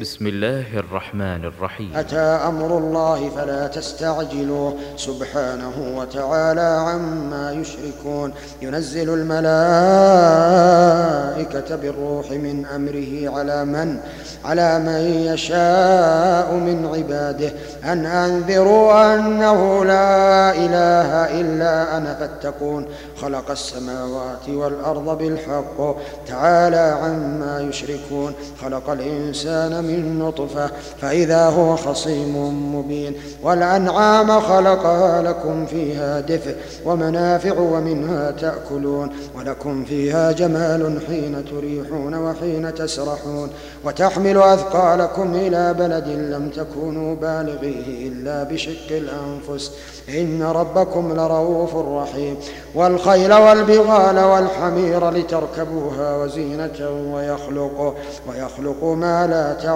بسم الله الرحمن الرحيم. أتى أمر الله فلا تستعجلوه سبحانه وتعالى عما يشركون. ينزل الملائكة بالروح من أمره على من؟ على من يشاء من عباده. أن أنذروا أنه لا إله إلا أنا فاتقون. خلق السماوات والأرض بالحق. تعالى عما يشركون. خلق الإنسان من نطفة فإذا هو خصيم مبين. والأنعام خلقها لكم فيها دفء ومنافع ومنها تأكلون. ولكم فيها جمال حين تريحون وحين تسرحون. وتحمل أثقالكم إلى بلد لم تكونوا بالغيه إلا بشق الأنفس. إن ربكم لرؤوف رحيم. والخيل والبغال والحمير لتركبوها وزينة ويخلق ويخلق ما لا تعلمون.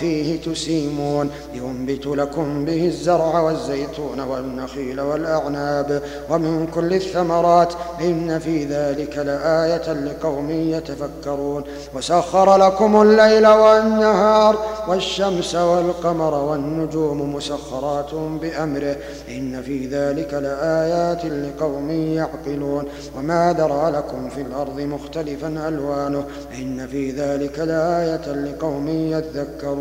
فيه تسيمون ينبت لكم به الزرع والزيتون والنخيل والأعناب. ومن كل الثمرات إن في ذلك لآية لقوم يتفكرون. وسخر لكم الليل والنهار والشمس والقمر والنجوم مسخرات بأمره. إن في ذلك لآيات لقوم يعقلون. وما ذرى لكم في الأرض مختلفا ألوانه. إن في ذلك لآية لقوم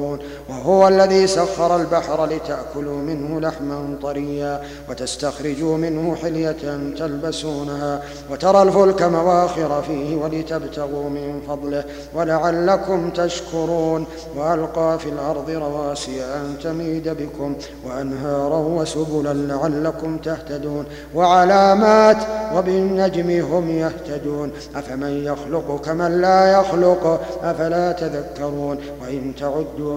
يذكرون وهو الذي سخر البحر لتأكلوا منه لحما طريا وتستخرجوا منه حلية تلبسونها وترى الفلك مواخر فيه ولتبتغوا من فضله ولعلكم تشكرون. وألقى في الأرض رواسي أن تميد بكم وأنهارا وسبلا لعلكم تهتدون. وعلامات وبالنجم هم يهتدون. أفمن يخلق كمن لا يخلق أفلا تذكرون. وإن تعدوا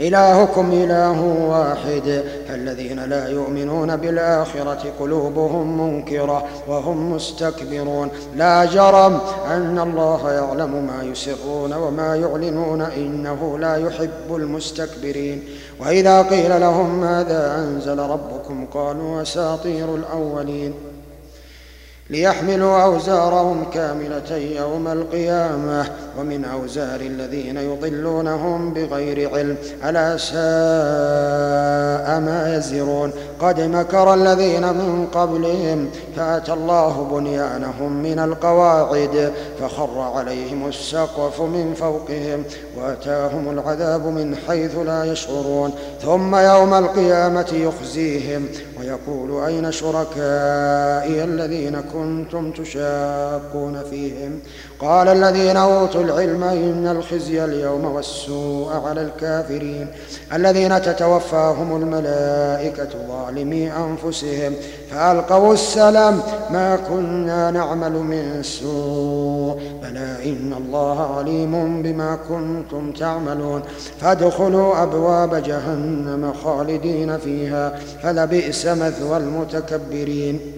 إلهكم إله واحد. فالذين لا يؤمنون بالآخرة قلوبهم منكرة وهم مستكبرون. لا جرم أن الله يعلم ما يسرون وما يعلنون إنه لا يحب المستكبرين. وإذا قيل لهم ماذا أنزل ربكم قالوا أساطير الأولين. ليحملوا أوزارهم كاملة يوم القيامة ومن أوزار الذين يضلونهم بغير علم. ألا ساء ما يزرون. قد مكر الذين من قبلهم فأتى الله بنيانهم من القواعد فخر عليهم السقف من فوقهم وأتاهم العذاب من حيث لا يشعرون. ثم يوم القيامة يخزيهم ويقول أين شركائي الذين كنتم تشاقون فيهم. قال الذين أوتوا العلم إن الخزي اليوم والسوء على الكافرين. الذين تتوفاهم الملائكة ظالمي أنفسهم. فألقوا السلام. ما كنا نعمل من سوء. بلى إن الله عليم بما كنتم تعملون. فادخلوا أبواب جهنم خالدين فيها. فلبئس مثوى المتكبرين.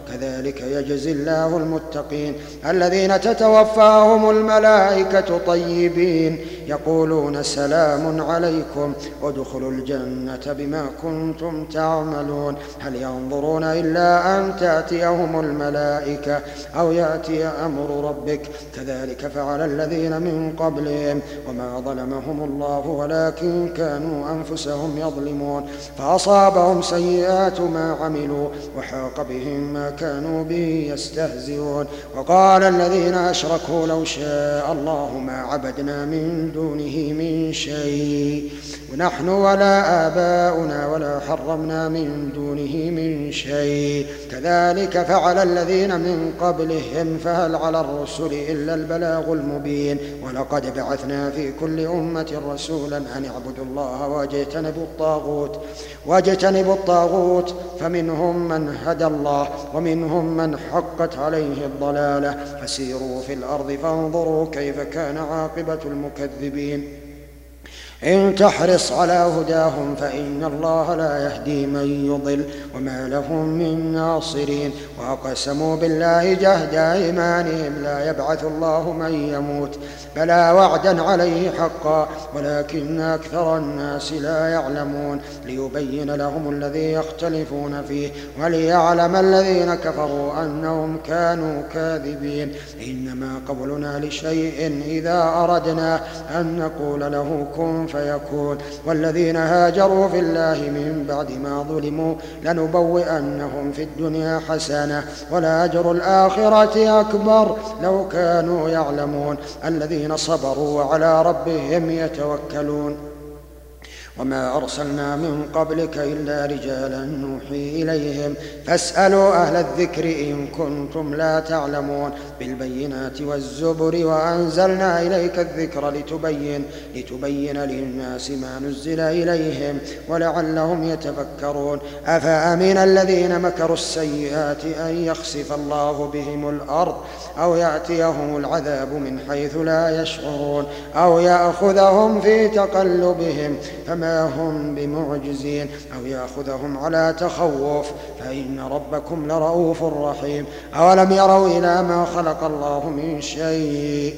كذلك يجزي الله المتقين الذين تتوفاهم الملائكة طيبين يقولون سلام عليكم ادخلوا الجنة بما كنتم تعملون هل ينظرون إلا أن تأتيهم الملائكة أو يأتي أمر ربك كذلك فعل الذين من قبلهم وما ظلمهم الله ولكن كانوا أنفسهم يظلمون فأصابهم سيئات ما عملوا وحاق بهم ما كانوا به يستهزئون. وقال الذين أشركوا لو شاء الله ما عبدنا من دون دونه من شيء. ونحن ولا آباؤنا ولا حرمنا من دونه من شيء. كذلك فعل الذين من قبلهم فهل على الرسل إلا البلاغ المبين. ولقد بعثنا في كل أمة رسولا أن اعبدوا الله واجتنبوا الطاغوت واجتنبوا الطاغوت فمنهم من هدى الله ومنهم من حقت عليه الضلالة. فسيروا في الأرض فانظروا كيف كان عاقبة المكذبين. إن تحرص على هداهم فإن الله لا يهدي من يضل وما لهم من ناصرين وأقسموا بالله جهد أيمانهم لا يبعث الله من يموت بلى وعدا عليه حقا ولكن أكثر الناس لا يعلمون ليبين لهم الذي يختلفون فيه وليعلم الذين كفروا أنهم كانوا كاذبين إنما قولنا لشيء إذا أردنا أن نقول له كن فيكون والذين هاجروا في الله من بعد ما ظلموا لنبوئنهم في الدنيا حسنة ولأجر الآخرة أكبر لو كانوا يعلمون. الذين صبروا وعلى ربهم يتوكلون. وما أرسلنا من قبلك إلا رجالا نوحي إليهم. فاسألوا أهل الذكر إن كنتم لا تعلمون. بالبينات والزبر وأنزلنا إليك الذكر لتبين لتبين للناس ما نزل إليهم ولعلهم يتفكرون. أفأمن الذين مكروا السيئات أن يخسف الله بهم الأرض؟ أو يأتيهم العذاب من حيث لا يشعرون؟ أو يأخذهم في تقلبهم؟ فما هم بمعجزين أو يأخذهم على تخوف فإن ربكم لرؤوف رحيم. أولم يروا إلى ما خلق الله من شيء؟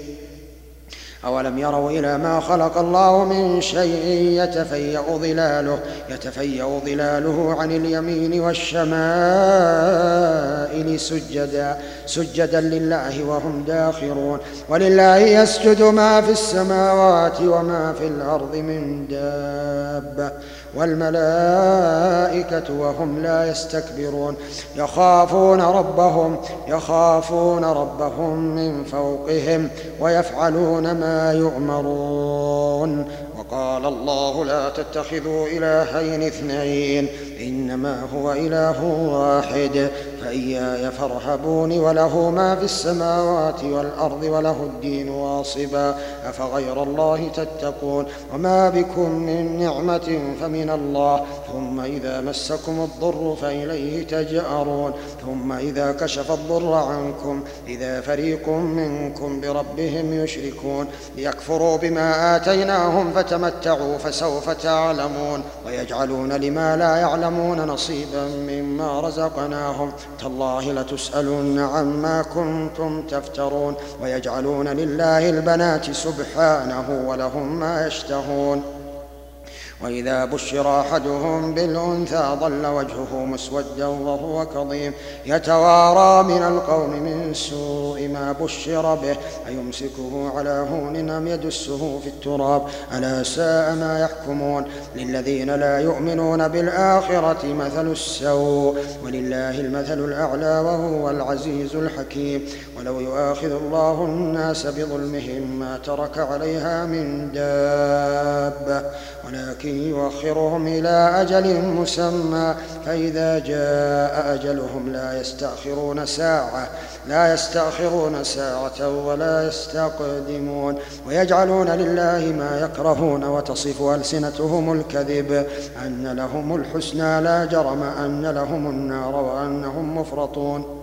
أولم يروا إلى ما خلق الله من شيء يتفيأ ظلاله يتفيأ ظلاله عن اليمين والشمائل سجدا. سجدا لله وهم داخرون. ولله يسجد ما في السماوات وما في الأرض من دابة والملائكة وهم لا يستكبرون. يخافون ربهم يخافون ربهم من فوقهم ويفعلون ما يؤمرون. وقال الله لا تتخذوا إلهين اثنين. إنما هو إله واحد فإياي فارهبون وله ما في السماوات والأرض وله الدين واصبا أفغير الله تتقون؟ وما بكم من نعمة فمن الله ثم إذا مسكم الضر فإليه تجأرون ثم إذا كشف الضر عنكم إذا فريق منكم بربهم يشركون ليكفروا بما آتيناهم فتمتعوا فسوف تعلمون ويجعلون لما لا يعلمون نصيبا مما رزقناهم. تالله لتسألن عما كنتم تفترون ويجعلون لله البنات سبحانه ولهم ما يشتهون. وإذا بشر أحدهم بالأنثى ظل وجهه مسودا وهو كظيم. يتوارى من القوم من سوء ما بشر به أيمسكه على هون أم يدسه في التراب؟ ألا ساء ما يحكمون؟ للذين لا يؤمنون بالآخرة مثل السوء ولله المثل الأعلى وهو العزيز الحكيم. ولو يؤاخذ الله الناس بظلمهم ما ترك عليها من دابة. ولكن يؤخرهم إلى أجل مسمى فإذا جاء أجلهم لا يستأخرون ساعة لا يستأخرون ساعة ولا يستقدمون ويجعلون لله ما يكرهون وتصف ألسنتهم الكذب أن لهم الحسنى لا جرم أن لهم النار وأنهم مفرطون.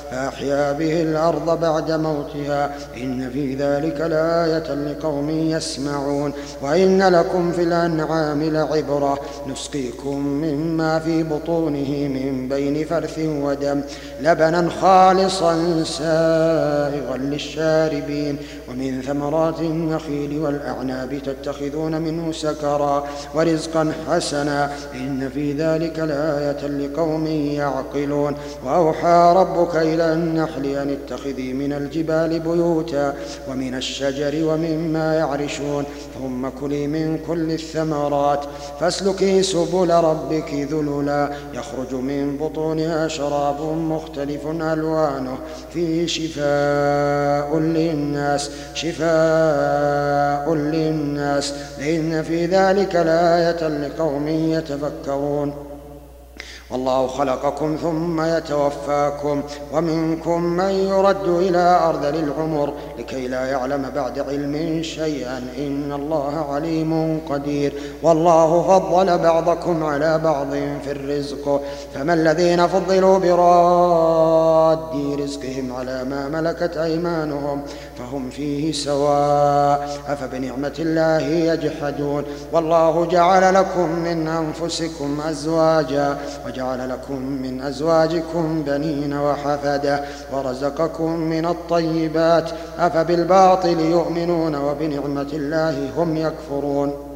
فأحيا به الأرض بعد موتها. إن في ذلك لآية لقوم يسمعون. وإن لكم في الأنعام لعبرة. نسقيكم مما في بطونه من بين فرث ودم. لبنا خالصا سائغا للشاربين. ومن ثمرات النخيل والأعناب تتخذون منه سكرا ورزقا حسنا. إن في ذلك لآية لقوم يعقلون. وأوحى ربك إلى النحل أن اتخذي من الجبال بيوتا ومن الشجر ومما يعرشون ثم كلي من كل الثمرات فاسلكي سبل ربك ذللا. يخرج من بطونها شراب مختلف ألوانه فيه شفاء للناس شفاء للناس. إن في ذلك لآية لقوم يتفكرون. والله خلقكم ثم يتوفاكم ومنكم من يرد إلى أرذل العمر لكي لا يعلم بعد علم شيئا. إن الله عليم قدير. والله فضل بعضكم على بعض في الرزق. فما الذين فضلوا براد رزقهم على ما ملكت أيمانهم فهم فيه سواء. أفبنعمة الله يجحدون. والله جعل لكم من أنفسكم أزواجا وجعل لكم من أزواجكم بنين وحفدة ورزقكم من الطيبات أفبالباطل يؤمنون وبنعمة الله هم يكفرون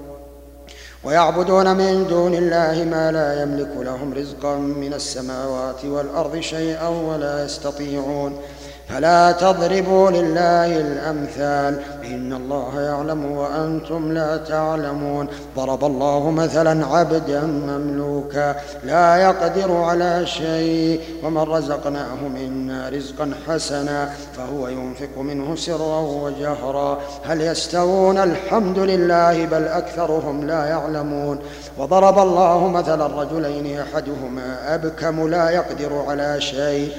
ويعبدون من دون الله ما لا يملك لهم رزقا من السماوات والأرض شيئا ولا يستطيعون فلا تضربوا لله الأمثال. إن الله يعلم وأنتم لا تعلمون. ضرب الله مثلا عبدا مملوكا لا يقدر على شيء. ومن رزقناه منا رزقا حسنا فهو ينفق منه سرا وجهرا. هل يستوون؟ الحمد لله بل أكثرهم لا يعلمون. وضرب الله مثلا رجلين أحدهما أبكم لا يقدر على شيء.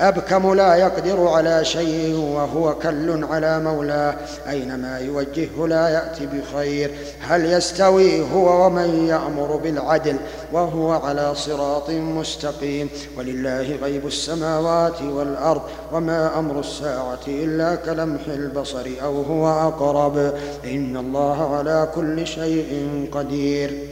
أبكم لا يقدر على شيء وهو كل على مولاه. أينما يوجهه لا يأتي بخير. هل يستوي هو ومن يأمر بالعدل وهو على صراط مستقيم. ولله غيب السماوات والأرض وما أمر الساعة إلا كلمح البصر أو هو أقرب. إن الله على كل شيء قدير.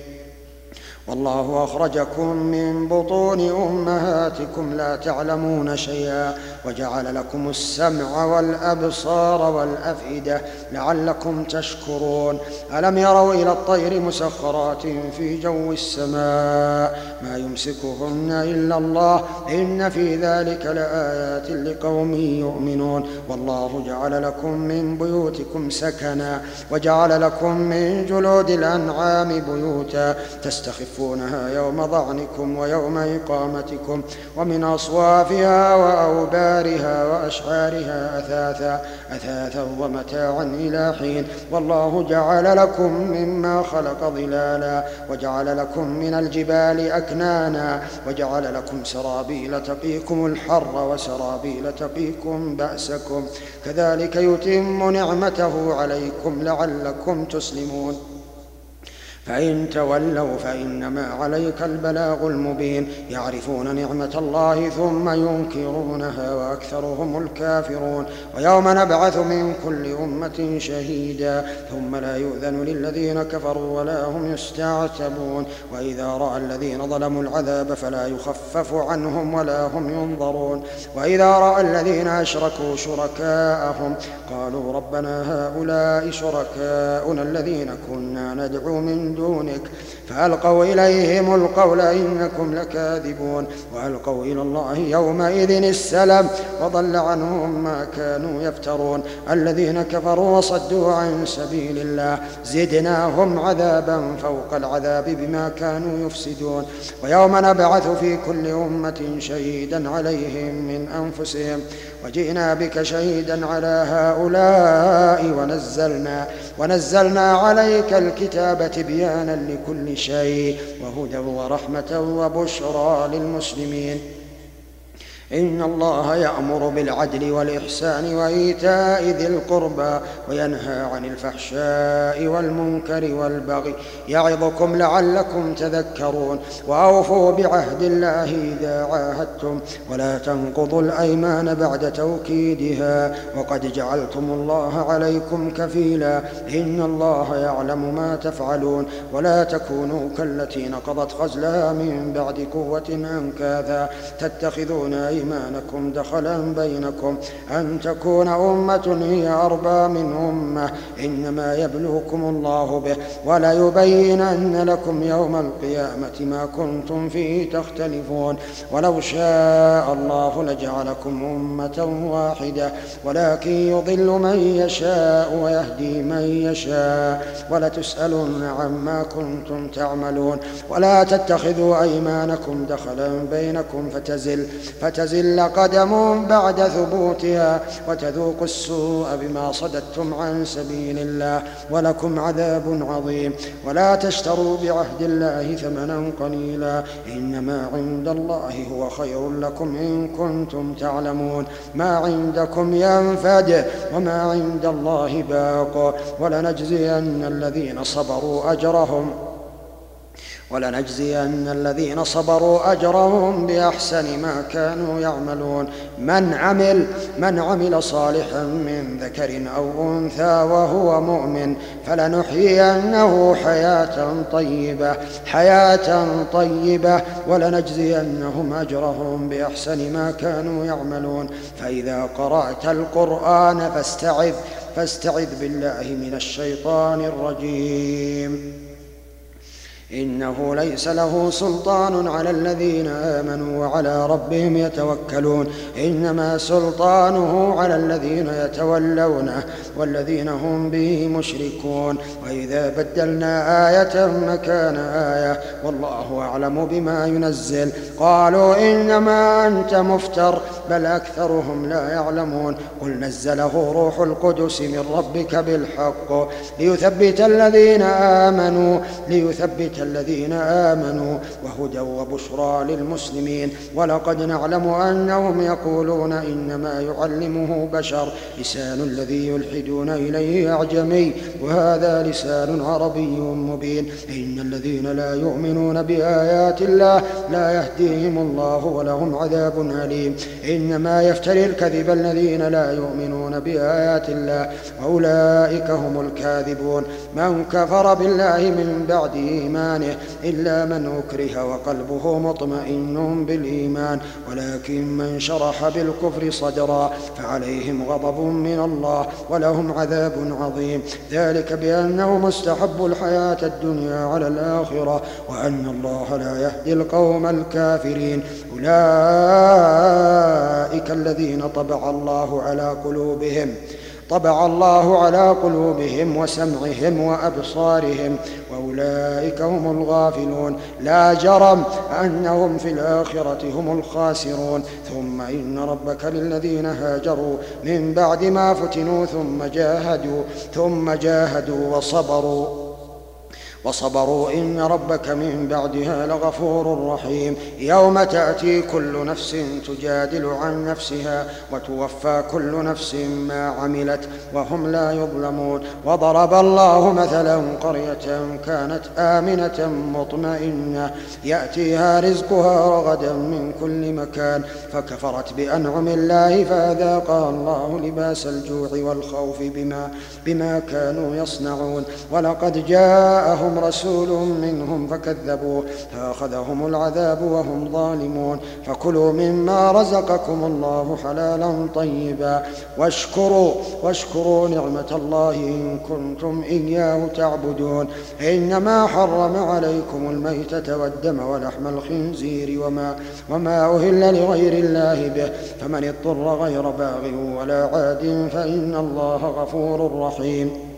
والله أخرجكم من بطون أمهاتكم لا تعلمون شيئا. وجعل لكم السمع والأبصار والأفئدة لعلكم تشكرون. ألم يروا إلى الطير مسخرات في جو السماء؟ ما يمسكهن إلا الله. إن في ذلك لآيات لقوم يؤمنون. والله جعل لكم من بيوتكم سكنا وجعل لكم من جلود الأنعام بيوتا تستخفونها يوم ضعنكم ويوم إقامتكم ومن أصوافها وأوبارها أوبارها وأشعارها أثاثا أثاثا ومتاعا إلى حين. والله جعل لكم مما خلق ظلالا وجعل لكم من الجبال أكنانا وجعل لكم سرابيل تقيكم الحر وسرابيل تقيكم بأسكم. كذلك يتم نعمته عليكم لعلكم تسلمون. فإن تولوا فإنما عليك البلاغ المبين. يعرفون نعمة الله ثم ينكرونها وأكثرهم الكافرون. ويوم نبعث من كل أمة شهيدا. ثم لا يؤذن للذين كفروا ولا هم يستعتبون. وإذا رأى الذين ظلموا العذاب فلا يخفف عنهم ولا هم ينظرون. وإذا رأى الذين أشركوا شركاءهم قالوا ربنا هؤلاء شركاؤنا الذين كنا ندعو من دونك فألقوا إليهم القول إنكم لكاذبون وألقوا إلى الله يومئذ السلام وضل عنهم ما كانوا يفترون الذين كفروا وصدوا عن سبيل الله زدناهم عذابا فوق العذاب بما كانوا يفسدون ويوم نبعث في كل أمة شهيدا عليهم من أنفسهم وجئنا بك شهيدا على هؤلاء ونزلنا ونزلنا عليك الكتاب تبيانا لكل شيء وهدى ورحمة وبشرى للمسلمين. إن الله يأمر بالعدل والإحسان وإيتاء ذي القربى وينهى عن الفحشاء والمنكر والبغي يعظكم لعلكم تذكرون وأوفوا بعهد الله إذا عاهدتم ولا تنقضوا الأيمان بعد توكيدها وقد جعلتم الله عليكم كفيلا إن الله يعلم ما تفعلون ولا تكونوا كالتي نقضت غزلها من بعد قوة أنكاثا تتخذون أيمان أيمانكم دخلا بينكم أن تكون أمة هي أربى من أمة إنما يبلوكم الله به وليبينن لكم يوم القيامة ما كنتم فيه تختلفون ولو شاء الله لجعلكم أمة واحدة ولكن يضل من يشاء ويهدي من يشاء ولتسألن عما كنتم تعملون ولا تتخذوا أيمانكم دخلا بينكم فتزل فتزل تزل قدم بعد ثبوتها وتذوقوا السوء بما صددتم عن سبيل الله ولكم عذاب عظيم. ولا تشتروا بعهد الله ثمنا قليلا إنما عند الله هو خير لكم إن كنتم تعلمون. ما عندكم ينفد وما عند الله باق. ولنجزين الذين صبروا أجرهم. ولنجزين الذين صبروا أجرهم بأحسن ما كانوا يعملون. من عمل من عمل صالحا من ذكر أو أنثى وهو مؤمن فلنحيينه حياة طيبة حياة طيبة ولنجزينهم أجرهم بأحسن ما كانوا يعملون. فإذا قرأت القرآن فاستعذ فاستعذ بالله من الشيطان الرجيم. إنه ليس له سلطان على الذين آمنوا وعلى ربهم يتوكلون. إنما سلطانه على الذين يتولونه والذين هم به مشركون. وإذا بدلنا آية مكان آية والله أعلم بما ينزل. قالوا إنما أنت مفتر بل أكثرهم لا يعلمون. قل نزله روح القدس من ربك بالحق. ليثبت الذين آمنوا ليثبت الذين آمنوا وهدى وبشرى للمسلمين. ولقد نعلم أنهم يقولون إنما يعلمه بشر لسان الذي يلحدون إليه أعجمي. وهذا لسان عربي مبين. إن الذين لا يؤمنون بآيات الله لا يهديهم الله ولهم عذاب أليم. إنما يفتري الكذب الذين لا يؤمنون بآيات الله. وأولئك هم الكاذبون. من كفر بالله من بعد إيمانه إلا من أكره وقلبه مطمئن بالإيمان ولكن من شرح بالكفر صدرا فعليهم غضب من الله ولهم عذاب عظيم. ذلك بأنه مستحب الحياة الدنيا على الآخرة وأن الله لا يهدي القوم الكافرين. أولئك الذين طبع الله على قلوبهم. طبع الله على قلوبهم وسمعهم وأبصارهم وأولئك هم الغافلون. لا جرم أنهم في الآخرة هم الخاسرون. ثم إن ربك للذين هاجروا من بعد ما فتنوا ثم جاهدوا ثم جاهدوا وصبروا. وصبروا إن ربك من بعدها لغفور رحيم. يوم تأتي كل نفس تجادل عن نفسها وتوفى كل نفس ما عملت وهم لا يظلمون. وضرب الله مثلا قرية كانت آمنة مطمئنة. يأتيها رزقها رغدا من كل مكان. فكفرت بأنعم الله فأذاقها الله لباس الجوع والخوف بما بما كانوا يصنعون. ولقد جاءهم جاءهم رسول منهم فكذبوه فأخذهم العذاب وهم ظالمون. فكلوا مما رزقكم الله حلالا طيبا. واشكروا واشكروا نعمة الله إن كنتم إياه تعبدون. إنما حرم عليكم الميتة والدم ولحم الخنزير وما وما أهل لغير الله به. فمن اضطر غير باغ ولا عاد فإن الله غفور رحيم.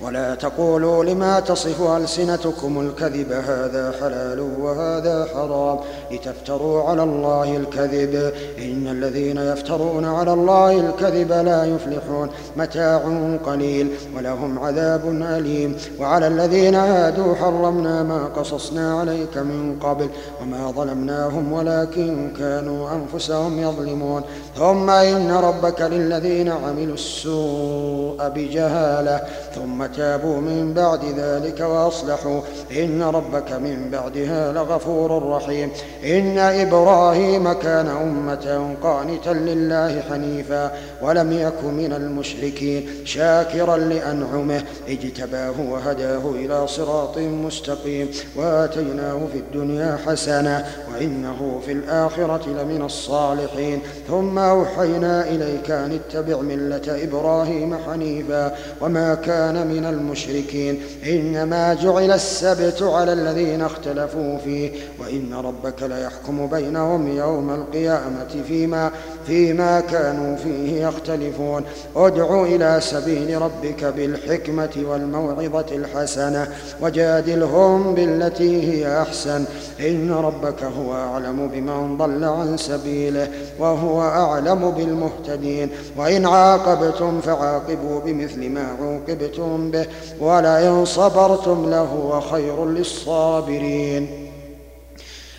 ولا تقولوا لما تصف ألسنتكم الكذب هذا حلال وهذا حرام لتفتروا على الله الكذب. إن الذين يفترون على الله الكذب لا يفلحون. متاع قليل ولهم عذاب أليم. وعلى الذين هادوا حرمنا ما قصصنا عليك من قبل وما ظلمناهم ولكن كانوا أنفسهم يظلمون. ثم إن ربك للذين عملوا السوء بجهالة ثم تابوا من بعد ذلك وأصلحوا. إن ربك من بعدها لغفور رحيم. إن إبراهيم كان أمة قانتا لله حنيفا ولم يك من المشركين شاكرا لأنعمه. اجتباه وهداه إلى صراط مستقيم. وآتيناه في الدنيا حسنة وإنه في الآخرة لمن الصالحين. ثم أوحينا إليك أن اتبع ملة إبراهيم حنيفا. وما كان من المشركين. إنما جعل السبت على الذين اختلفوا فيه وإن ربك ليحكم بينهم يوم القيامة فيما فيما كانوا فيه يختلفون. ادع إلى سبيل ربك بالحكمة والموعظة الحسنة وجادلهم بالتي هي أحسن. إن ربك هو أعلم بمن ضل عن سبيله وهو أعلم بالمهتدين. وإن عاقبتم فعاقبوا بمثل ما عوقبتم به ولئن صبرتم لهو خير للصابرين.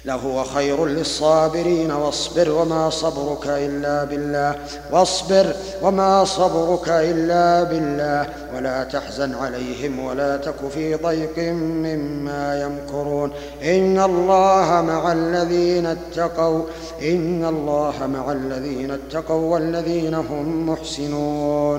لهو خير للصابرين واصبر وما صبرك إلا بالله واصبر وما صبرك إلا بالله ولا تحزن عليهم ولا تك في ضيق مما يمكرون. إن الله مع الذين اتقوا إن الله مع الذين اتقوا والذين هم محسنون.